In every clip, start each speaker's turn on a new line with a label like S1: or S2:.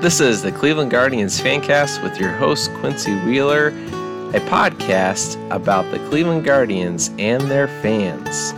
S1: This is the Cleveland Guardians Fancast with your host, Quincy Wheeler, a podcast about the Cleveland Guardians and their fans.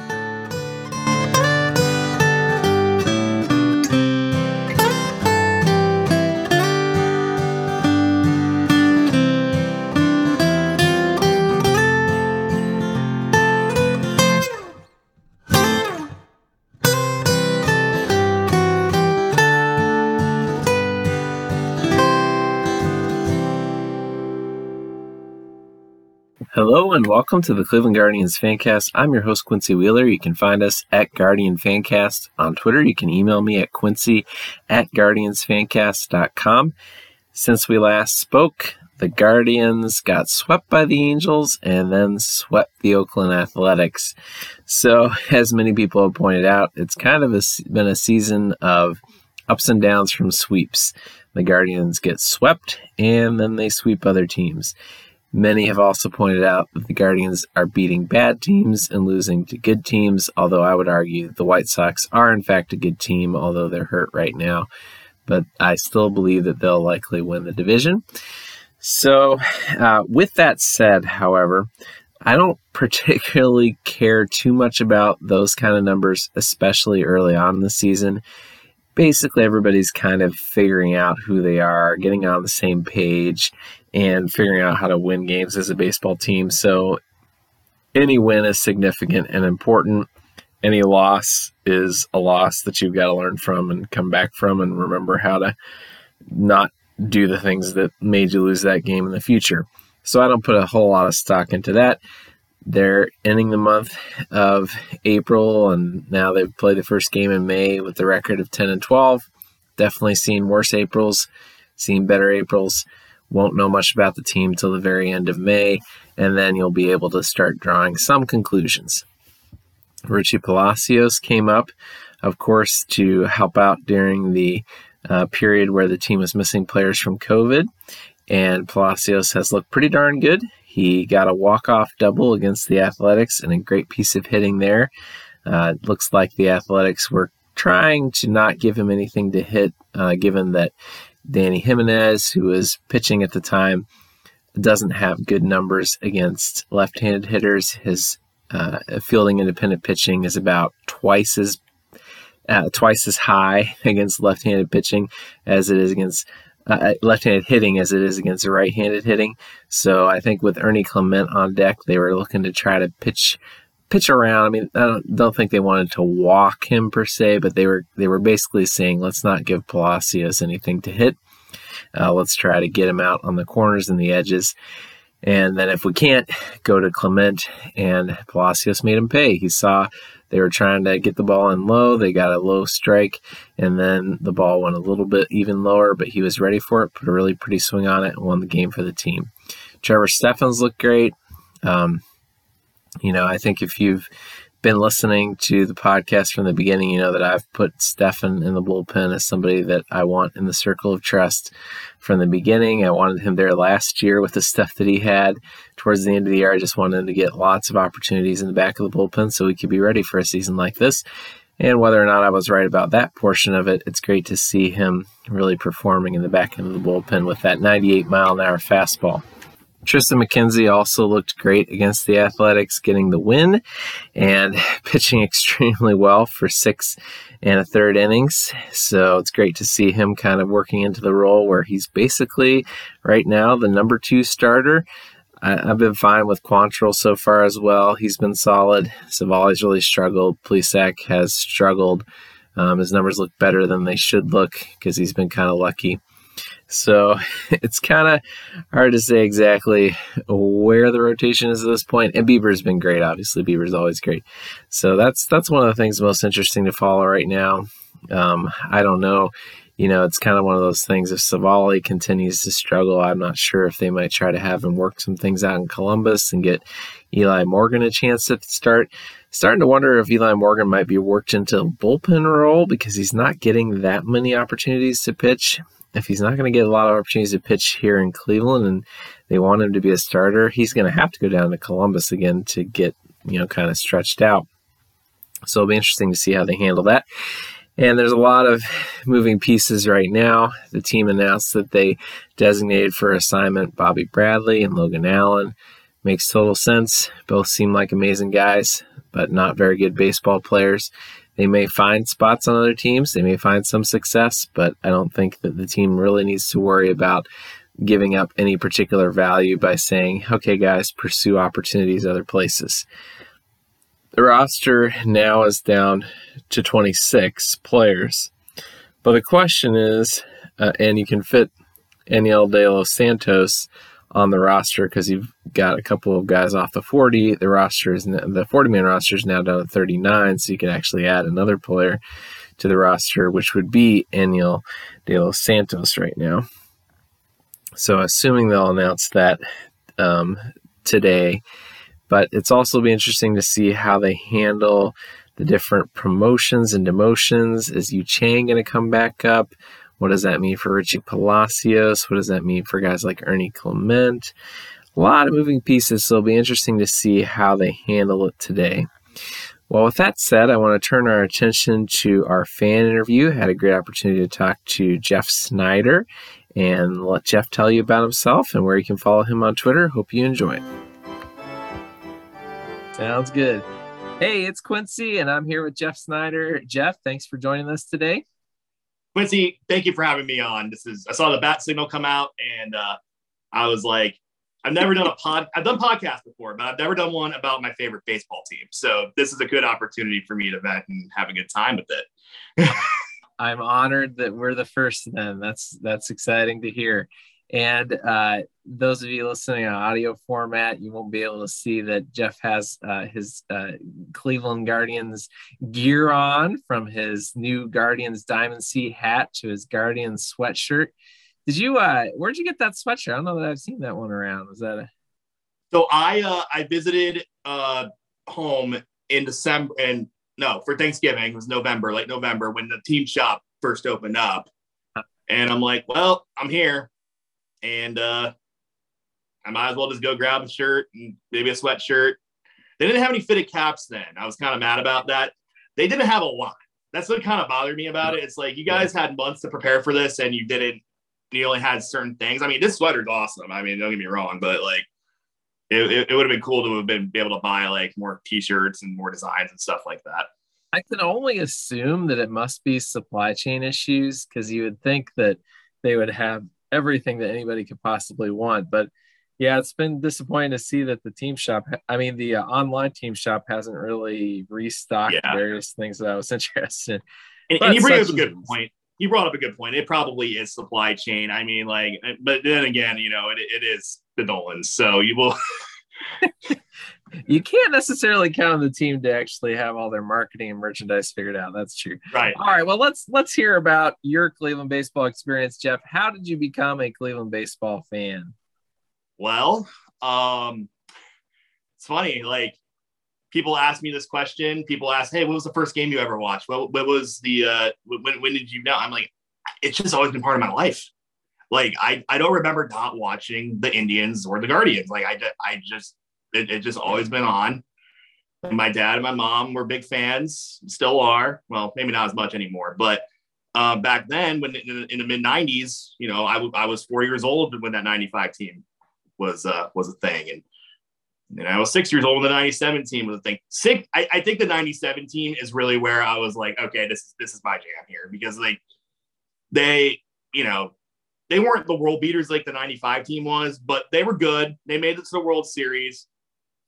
S1: Hello and welcome to the Cleveland Guardians Fancast. I'm your host, Quincy Wheeler. You can find us at Guardian Fancast on Twitter. You can email me at quincy at guardiansfancast.com. Since we last spoke, the Guardians got swept by the Angels and then swept the Oakland Athletics. So, as many people have pointed out, it's kind of a, been a season of ups and downs from sweeps. The Guardians get swept and then they sweep other teams. Many have also pointed out that the Guardians are beating bad teams and losing to good teams, although I would argue the White Sox are, in fact, a good team, although they're hurt right now. But I still believe that they'll likely win the division. So, uh, with that said, however, I don't particularly care too much about those kind of numbers, especially early on in the season. Basically, everybody's kind of figuring out who they are, getting on the same page, and figuring out how to win games as a baseball team. So any win is significant and important. Any loss is a loss that you've got to learn from and come back from and remember how to not do the things that made you lose that game in the future. So I don't put a whole lot of stock into that. They're ending the month of April and now they've played the first game in May with the record of 10 and 12. Definitely seen worse Aprils, seen better Aprils won't know much about the team till the very end of May, and then you'll be able to start drawing some conclusions. Richie Palacios came up, of course, to help out during the uh, period where the team was missing players from COVID, and Palacios has looked pretty darn good. He got a walk-off double against the Athletics and a great piece of hitting there. Uh, looks like the Athletics were trying to not give him anything to hit, uh, given that Dany Jimenez, who was pitching at the time, doesn't have good numbers against left handed hitters. His uh, fielding independent pitching is about twice as uh, twice as high against left-handed pitching as it is against uh, uh, left-handed hitting as it is against right-handed hitting. So I think with Ernie Clement on deck, they were looking to try to pitch pitch around. I mean, I don't, don't think they wanted to walk him per se, but they were they were basically saying, let's not give Palacios anything to hit. Uh, let's try to get him out on the corners and the edges. And then if we can't, go to Clement and Palacios made him pay. He saw they were trying to get the ball in low. They got a low strike, and then the ball went a little bit even lower, but he was ready for it, put a really pretty swing on it, and won the game for the team. Trevor Stephan looked great. Um, you know, I think if you've been listening to the podcast from the beginning, you know that I've put Stephan in the bullpen as somebody that I want in the circle of trust from the beginning. I wanted him there last year with the stuff that he had. Towards the end of the year, I just wanted him to get lots of opportunities in the back of the bullpen so we could be ready for a season like this. And whether or not I was right about that portion of it, it's great to see him really performing in the back end of the bullpen with that 98 mile an hour fastball. Triston McKenzie also looked great against the Athletics, getting the win and pitching extremely well for six and a third innings. So it's great to see him kind of working into the role where he's basically right now the number two starter. I, have been fine with Quantrill so far as well. He's been solid. Civale's really struggled. Plesac has struggled. Um, his numbers look better than they should look because he's been kind of lucky. So it's kind of hard to say exactly where the rotation is at this point. And Bieber's been great, obviously. Bieber's always great. So that's that's one of the things most interesting to follow right now. Um, I don't know. You know, it's kind of one of those things. If Civale continues to struggle, I'm not sure if they might try to have him work some things out in Columbus and get Eli Morgan a chance to start. Starting to wonder if Eli Morgan might be worked into a bullpen role because he's not getting that many opportunities to pitch if he's not going to get a lot of opportunities to pitch here in Cleveland and they want him to be a starter, he's going to have to go down to Columbus again to get, you know, kind of stretched out. So it'll be interesting to see how they handle that. And there's a lot of moving pieces right now. The team announced that they designated for assignment Bobby Bradley and Logan Allen. Makes total sense. Both seem like amazing guys, but not very good baseball players. They may find spots on other teams, they may find some success, but I don't think that the team really needs to worry about giving up any particular value by saying, okay, guys, pursue opportunities other places. The roster now is down to 26 players. But the question is, uh, and you can fit Enyel De Los Santos on the roster because you've got a couple of guys off the 40. The roster is the 40 man roster is now down to 39, so you can actually add another player to the roster, which would be Enyel De Los Santos right now. So, assuming they'll announce that um, today, but it's also be interesting to see how they handle the different promotions and demotions. Is Yu Chang going to come back up? What does that mean for Richie Palacios? What does that mean for guys like Ernie Clement? A lot of moving pieces, so it'll be interesting to see how they handle it today. Well, with that said, I want to turn our attention to our fan interview. I had a great opportunity to talk to Jeff Snyder and let Jeff tell you about himself and where you can follow him on Twitter. Hope you enjoy it. Sounds good. Hey, it's Quincy, and I'm here with Jeff Snyder. Jeff, thanks for joining us today.
S2: Quincy, thank you for having me on. This is I saw the bat signal come out, and uh, I was like, I've never done a pod. I've done podcasts before, but I've never done one about my favorite baseball team. So this is a good opportunity for me to vent and have a good time with it.
S1: I'm honored that we're the first. Then that's that's exciting to hear. And uh, those of you listening on audio format, you won't be able to see that Jeff has uh, his uh, Cleveland Guardians gear on from his new Guardians Diamond C hat to his Guardians sweatshirt. Did you, uh, where'd you get that sweatshirt? I don't know that I've seen that one around. Was that a.
S2: So I, uh, I visited uh, home in December and no, for Thanksgiving, it was November, late November when the team shop first opened up. And I'm like, well, I'm here and uh, I might as well just go grab a shirt and maybe a sweatshirt. They didn't have any fitted caps then. I was kind of mad about that. They didn't have a lot. That's what kind of bothered me about it. It's like you guys had months to prepare for this and you didn't. You only had certain things. I mean, this sweater's awesome. I mean, don't get me wrong, but like it, it, it would have been cool to have been be able to buy like more t-shirts and more designs and stuff like that.
S1: I can only assume that it must be supply chain issues because you would think that they would have everything that anybody could possibly want. But yeah, it's been disappointing to see that the team shop, I mean, the uh, online team shop hasn't really restocked yeah. various things that I was interested
S2: in. And, and you bring up a good point. You brought up a good point. It probably is supply chain. I mean, like, but then again, you know, it, it is the Dolans. So you will.
S1: you can't necessarily count on the team to actually have all their marketing and merchandise figured out. That's true.
S2: Right.
S1: All right. Well, let's let's hear about your Cleveland baseball experience, Jeff. How did you become a Cleveland baseball fan?
S2: Well, um, it's funny. Like people ask me this question. People ask, "Hey, what was the first game you ever watched? What, what was the uh, when when did you know?" I'm like, it's just always been part of my life. Like I I don't remember not watching the Indians or the Guardians. Like I I just it, it just always been on. My dad and my mom were big fans, still are. Well, maybe not as much anymore, but uh, back then, when in, in the mid '90s, you know, I, w- I was four years old when that '95 team was uh, was a thing, and and I was six years old when the '97 team was a thing. Six, I, I think the '97 team is really where I was like, okay, this is this is my jam here because like they, you know, they weren't the world beaters like the '95 team was, but they were good. They made it to the World Series.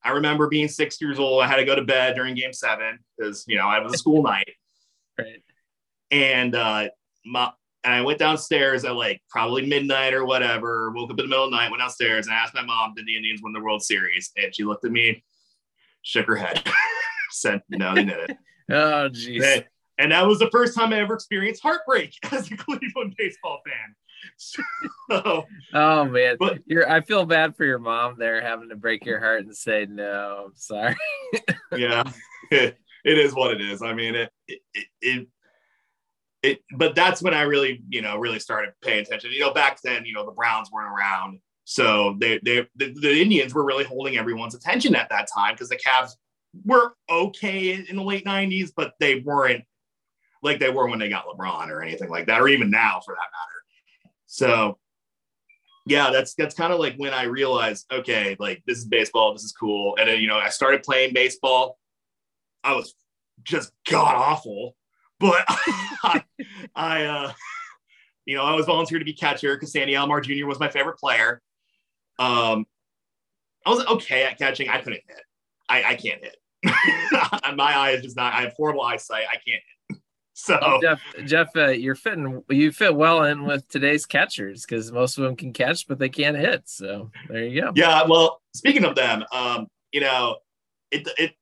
S2: I remember being six years old. I had to go to bed during game seven because, you know, I was a school night.
S1: Right.
S2: And, uh, my, and I went downstairs at like probably midnight or whatever, woke up in the middle of the night, went downstairs and asked my mom, did the Indians win the World Series? And she looked at me, shook her head, said, no, they didn't.
S1: oh, jeez.
S2: And that was the first time I ever experienced heartbreak as a Cleveland baseball fan.
S1: So, oh man, but, you're I feel bad for your mom there having to break your heart and say no. I'm sorry.
S2: yeah, it, it is what it is. I mean, it, it it, it but that's when I really you know really started paying attention. You know, back then you know the Browns weren't around, so they they the, the Indians were really holding everyone's attention at that time because the Cavs were okay in the late '90s, but they weren't like they were when they got LeBron or anything like that, or even now for that matter. So yeah, that's that's kind of like when I realized, okay, like this is baseball, this is cool. And then you know, I started playing baseball. I was just god awful, but I, I uh you know, I was volunteered to be catcher because Sandy Alomar Jr. was my favorite player. Um, I was okay at catching. I couldn't hit. I, I can't hit. my eye is just not. I have horrible eyesight. I can't hit. So
S1: oh, Jeff, Jeff, uh, you're fitting. You fit well in with today's catchers because most of them can catch, but they can't hit. So there you go.
S2: Yeah. Well, speaking of them, um, you know, it it.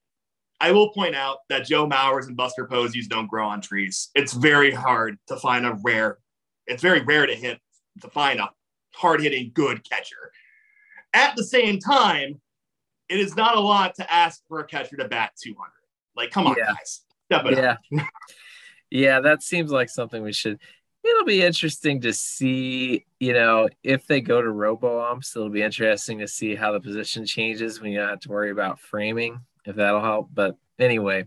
S2: I will point out that Joe Mauers and Buster Poseys don't grow on trees. It's very hard to find a rare it's very rare to hit to find a hard hitting good catcher. At the same time, it is not a lot to ask for a catcher to bat 200. Like, come on, yeah. guys, step it
S1: yeah. up. yeah, that seems like something we should. It'll be interesting to see, you know, if they go to robo umps, it'll be interesting to see how the position changes when you don't have to worry about framing, if that'll help. But anyway,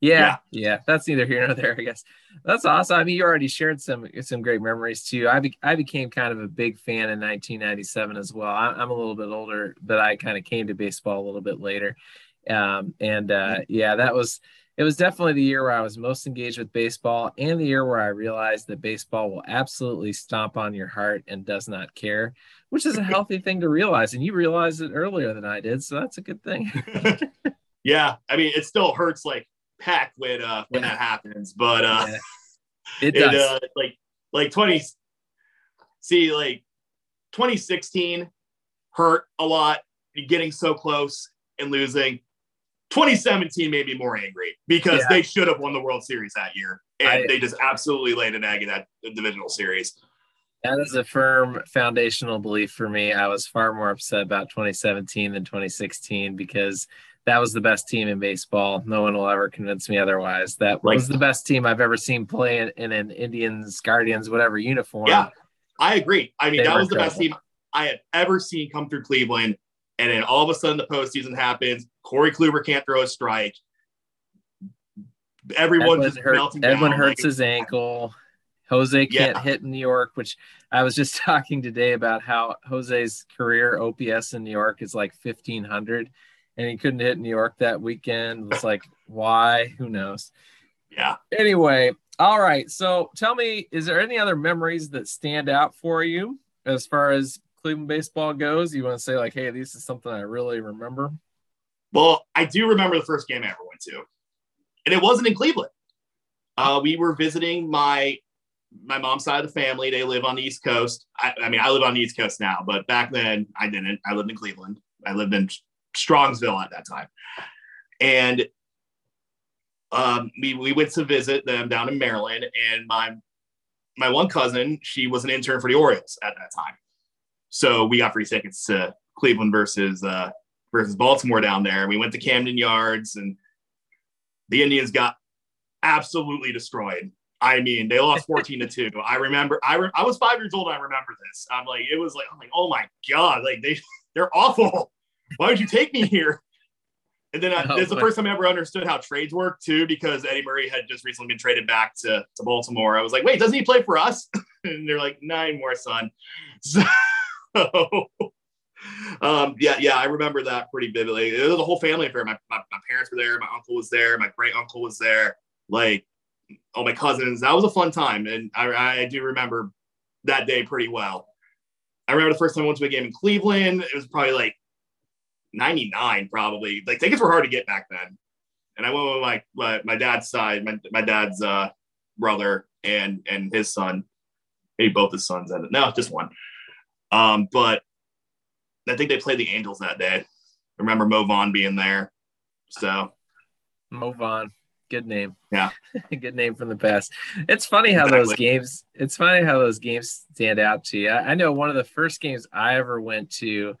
S1: yeah, yeah, yeah, that's neither here nor there, I guess. That's awesome. I mean, you already shared some some great memories too. I be, I became kind of a big fan in 1997 as well. I, am a little bit older, but I kind of came to baseball a little bit later. Um, and uh, yeah, that was it was definitely the year where I was most engaged with baseball, and the year where I realized that baseball will absolutely stomp on your heart and does not care, which is a healthy thing to realize. And you realized it earlier than I did, so that's a good thing.
S2: yeah, I mean, it still hurts like peck when uh when yeah. that happens. But uh yeah.
S1: it does it,
S2: uh, like like 20 see like 2016 hurt a lot getting so close and losing 2017 made me more angry because yeah. they should have won the World Series that year. And I, they just absolutely laid an egg in that divisional series.
S1: That is a firm foundational belief for me. I was far more upset about 2017 than 2016 because that was the best team in baseball. No one will ever convince me otherwise. That like, was the best team I've ever seen play in, in, an Indians, Guardians, whatever uniform.
S2: Yeah, I agree. I mean, they that was the best team I had ever seen come through Cleveland. And then all of a sudden, the postseason happens. Corey Kluber can't throw a strike. Everyone Edwin just hurt, melting
S1: Edwin
S2: down.
S1: hurts like, his ankle. Jose can't yeah. hit in New York, which I was just talking today about how Jose's career OPS in New York is like 1500 and he couldn't hit New York that weekend. It's like, why? Who knows?
S2: Yeah.
S1: Anyway, all right. So tell me, is there any other memories that stand out for you as far as Cleveland baseball goes? You want to say, like, hey, this is something I really remember?
S2: Well, I do remember the first game I ever went to, and it wasn't in Cleveland. Uh, we were visiting my my mom's side of the family. They live on the East Coast. I, I mean, I live on the East Coast now, but back then I didn't. I lived in Cleveland. I lived in Strongsville at that time. And um, we, we went to visit them down in Maryland, and my my one cousin, she was an intern for the Orioles at that time. So we got free tickets to Cleveland versus uh, versus Baltimore down there. We went to Camden Yards, and the Indians got absolutely destroyed. I mean, they lost 14 to 2. I remember I re- I was 5 years old I remember this. I'm like it was like I'm like, "Oh my god, like they they're awful." why would you take me here? And then I, oh, it's the first time I ever understood how trades work too, because Eddie Murray had just recently been traded back to, to Baltimore. I was like, wait, doesn't he play for us? and they're like, nine more, son. So, um, yeah, yeah, I remember that pretty vividly. It was a whole family affair. My, my, my parents were there, my uncle was there, my great uncle was there, like all my cousins. That was a fun time, and I, I do remember that day pretty well. I remember the first time I went to a game in Cleveland. It was probably like 99 probably. Like tickets were hard to get back then. And I went with my my, my dad's side, my, my dad's uh, brother and and his son, maybe both his sons and no, just one. Um, but I think they played the Angels that day. I remember Mo Vaughn being there. So
S1: Mo Vaughn, good name.
S2: Yeah,
S1: good name from the past. It's funny how exactly. those games. It's funny how those games stand out to you. I, I know one of the first games I ever went to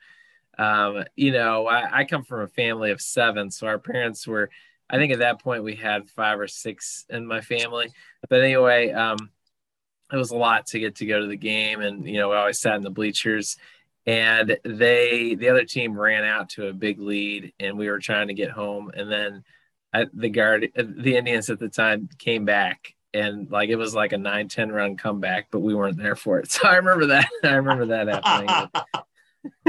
S1: um, you know, I, I, come from a family of seven, so our parents were. I think at that point we had five or six in my family. But anyway, um, it was a lot to get to go to the game, and you know, we always sat in the bleachers. And they, the other team, ran out to a big lead, and we were trying to get home. And then I, the guard, the Indians at the time came back, and like it was like a 9-10 run comeback, but we weren't there for it. So I remember that. I remember that happening.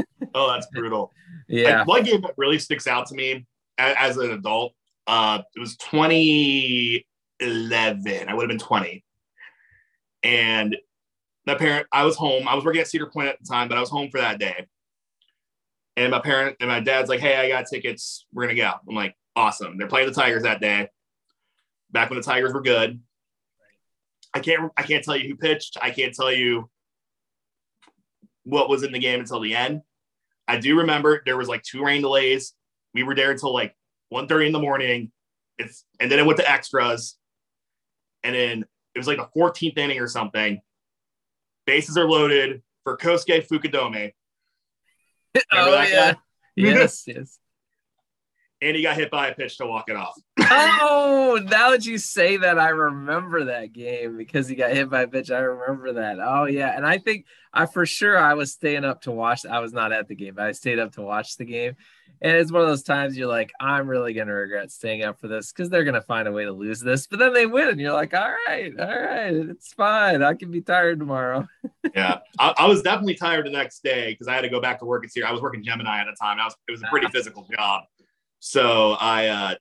S2: oh, that's brutal.
S1: Yeah.
S2: Like, one game that really sticks out to me as, as an adult, uh, it was 2011. I would have been 20. And my parent, I was home. I was working at Cedar Point at the time, but I was home for that day. And my parent and my dad's like, hey, I got tickets. We're to go. I'm like, awesome. They're playing the Tigers that day. Back when the Tigers were good. I can't I can't tell you who pitched. I can't tell you what was in the game until the end. I do remember there was like two rain delays. We were there until like 1.30 in the morning. It's and then it went to extras. And then it was like the 14th inning or something. Bases are loaded for Kosuke Fukudome.
S1: oh yeah. yes, yes.
S2: And he got hit by a pitch to walk it off.
S1: Oh, now that you say that, I remember that game because he got hit by a bitch. I remember that. Oh yeah, and I think I for sure I was staying up to watch. I was not at the game, but I stayed up to watch the game. And it's one of those times you're like, I'm really gonna regret staying up for this because they're gonna find a way to lose this. But then they win, and you're like, all right, all right, it's fine. I can be tired tomorrow.
S2: yeah, I, I, was definitely tired the next day because I had to go back to work at here. I was working Gemini at the time. I was it was a pretty physical job. So I, uh,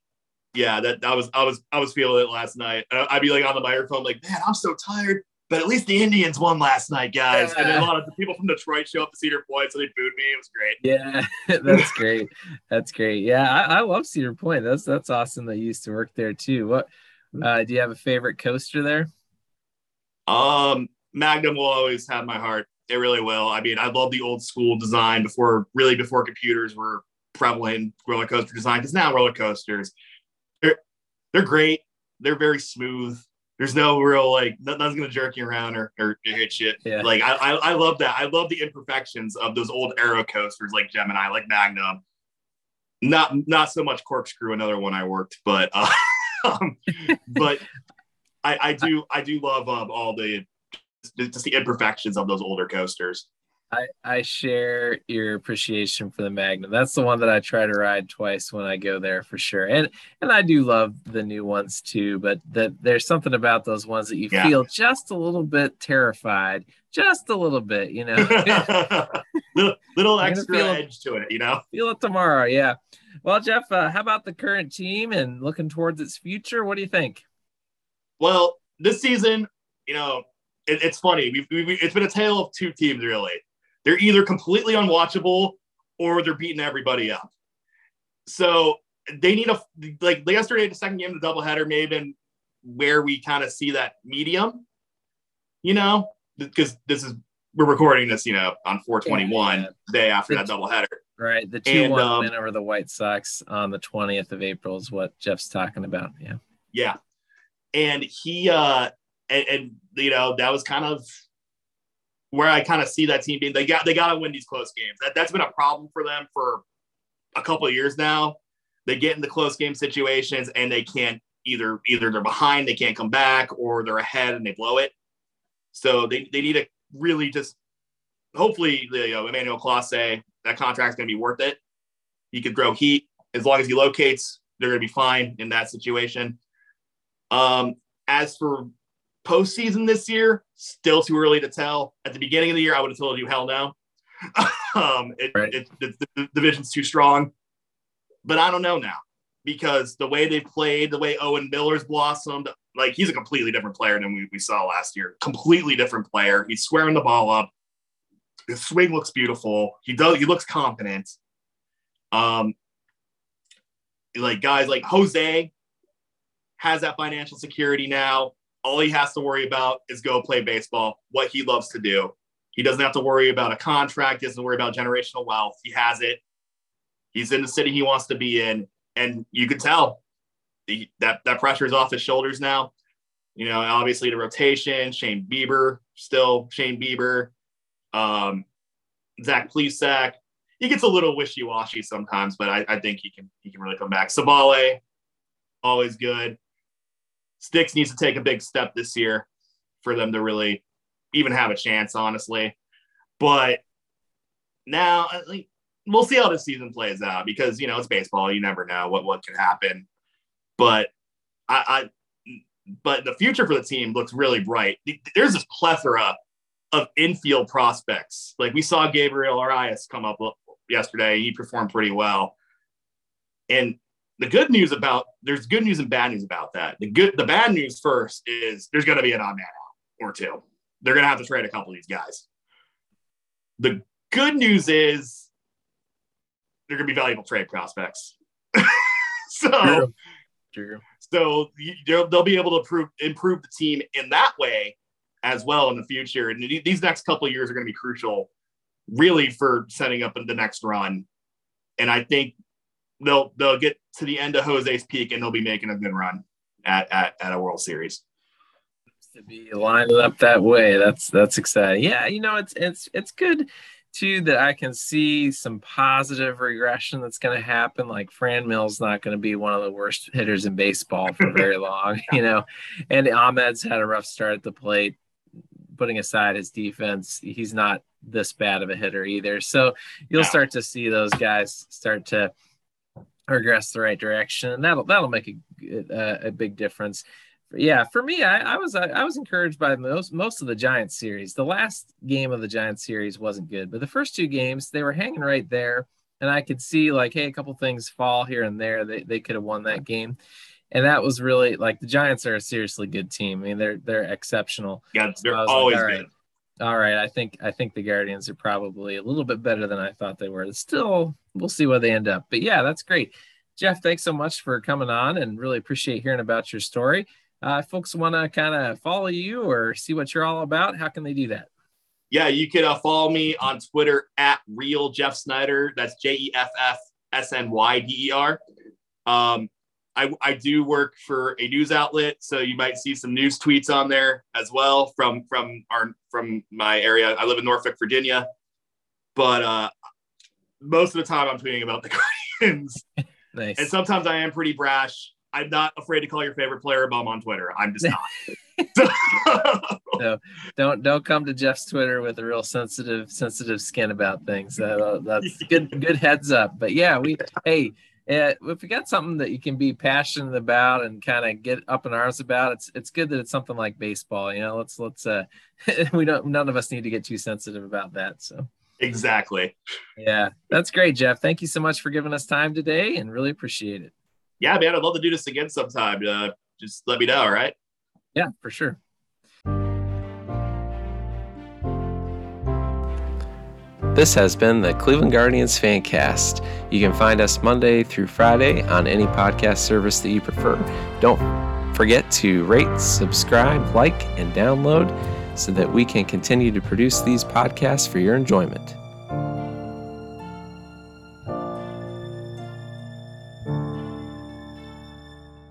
S2: yeah, that I was I was I was feeling it last night. I'd be like on the microphone, like, man, I'm so tired. But at least the Indians won last night, guys. Yeah. And then a lot of the people from Detroit show up to Cedar Point, so they booed me. It was great.
S1: Yeah, that's great. That's great. Yeah, I, I, love Cedar Point. That's that's awesome that you used to work there too. What uh, do you have a favorite coaster there?
S2: Um, Magnum will always have my heart. It really will. I mean, I love the old school design before really before computers were prevalent roller coaster design. Because now roller coasters, they're great. They're very smooth there's no real like nothing's gonna jerk you around or, or hit shit. Yeah. Like I, I, I love that. I love the imperfections of those old Arrow coasters like Gemini, like Magnum. Not not so much corkscrew, another one I worked, but uh, um, but I, I do I do love um, all the just the imperfections of those older coasters.
S1: I, I share your appreciation for the Magnum. That's the one that I try to ride twice when I go there for sure. And and I do love the new ones too, but that there's something about those ones that you yeah. feel just a little bit terrified, just a little bit, you know.
S2: little, little extra edge to it, you know.
S1: Feel it tomorrow, yeah. Well, Jeff, uh, how about the current team and looking towards its future? What do you think?
S2: Well, this season, you know, it, it's funny. We've, we've, it's been a tale of two teams, really they're either completely unwatchable or they're beating everybody up. So they need a like yesterday, the second game of the doubleheader may have been where we kind of see that medium, you know, because this is we're recording this, you know, on 421 yeah. day after that doubleheader.
S1: Right. The 2 1 um, win over the White Sox on the 20th of April is what Jeff's talking about. Yeah.
S2: Yeah. And he, uh, and, and you know, that was kind of where I kind of see that team being they got they got to win these close games. That that's been a problem for them for a couple of years now. They get in the close game situations and they can't either either they're behind, they can't come back, or they're ahead and they blow it. So they, they need to really just hopefully the you know, Emmanuel Clase, that contract's gonna be worth it. He could grow heat as long as he locates, they're gonna be fine in that situation. Um, as for postseason this year, still too early to tell. At the beginning of the year, I would have told you hell no. um, it, right. it, it, the division's too strong. But I don't know now because the way they played, the way Owen Miller's blossomed, like he's a completely different player than we, we saw last year. Completely different player. He's squaring the ball up. His swing looks beautiful. He does. He looks confident. Um, like guys like Jose has that financial security now all he has to worry about is go play baseball, what he loves to do. He doesn't have to worry about a contract, he doesn't worry about generational wealth. He has it. He's in the city he wants to be in. And you can tell the, that that pressure is off his shoulders now. You know, obviously the rotation, Shane Bieber, still Shane Bieber, um, Zach Plesac. He gets a little wishy-washy sometimes, but I, I think he can he can really come back. Civale, always good. Sticks needs to take a big step this year for them to really even have a chance, honestly. But now, uh, like, we'll see how the season plays out because you know it's baseball. You never know what what could happen. But I, I but the future for the team looks really bright. There's this plethora of infield prospects. Like we saw Gabriel Arias come up uh, yesterday. He performed pretty well. And the good news about there's good news and bad news about that. The good the bad news first is there's going to be an odd man out or two. They're going to have to trade a couple of these guys. The good news is they're going to be valuable trade prospects. so, True. True. so they'll, they'll be able to improve improve the team in that way as well in the future. And these next couple of years are going to be crucial, really, for setting up in the next run. And I think they'll they'll get to the end of Jose's peak and they'll be making a good run at at, at a World Series.
S1: To be lined up that way, that's that's exciting. Yeah, you know, it's it's it's good too that I can see some positive regression that's going to happen. Like Franmil's not going to be one of the worst hitters in baseball for very long, you know. And Amed's had a rough start at the plate. Putting aside his defense, he's not this bad of a hitter either. So you'll start to see those guys start to progress the right direction, and that'll that'll make a a, uh, a big difference. Yeah, for me, I, I was I, I, was encouraged by most most of the Giants series. The last game of the Giants series wasn't good, but the first two games they were hanging right there, and I could see like, hey, a couple things fall here and there. They they could have won that game, and that was really like the Giants are a seriously good team. I mean, they're they're exceptional.
S2: Yeah, they're so always like, good.
S1: All right, I think I think the Guardians are probably a little bit better than I thought they were. Still, we'll see where they end up. But yeah, that's great. Jeff, thanks so much for coming on and really appreciate hearing about your story. Uh, folks want to kind of follow you or see what you're all about, how can they do that?
S2: Yeah, you can uh, follow me on Twitter at real Jeff Snyder. That's J E F F S N Y D E R. Um, I, I do work for a news outlet, so you might see some news tweets on there as well from from our from my area. I live in Norfolk, Virginia, but uh, most of the time I'm tweeting about the Guardians. nice. And sometimes I am pretty brash. I'm not afraid to call your favorite player a bum on Twitter. I'm just
S1: not. no, don't don't come to Jeff's Twitter with a real sensitive sensitive skin about things. Uh, that's good good heads up. But yeah, we hey if you got something that you can be passionate about and kind of get up in arms about, it's it's good that it's something like baseball. You know, let's let's uh, we don't none of us need to get too sensitive about that. So
S2: exactly.
S1: Yeah, that's great, Jeff. Thank you so much for giving us time today, and really appreciate it.
S2: Yeah, man, I'd love to do this again sometime. Uh, just let me know. All right.
S1: Yeah, for sure. This has been the Cleveland Guardians Fancast. You can find us Monday through Friday on any podcast service that you prefer. Don't forget to rate, subscribe, like, and download so that we can continue to produce these podcasts for your enjoyment.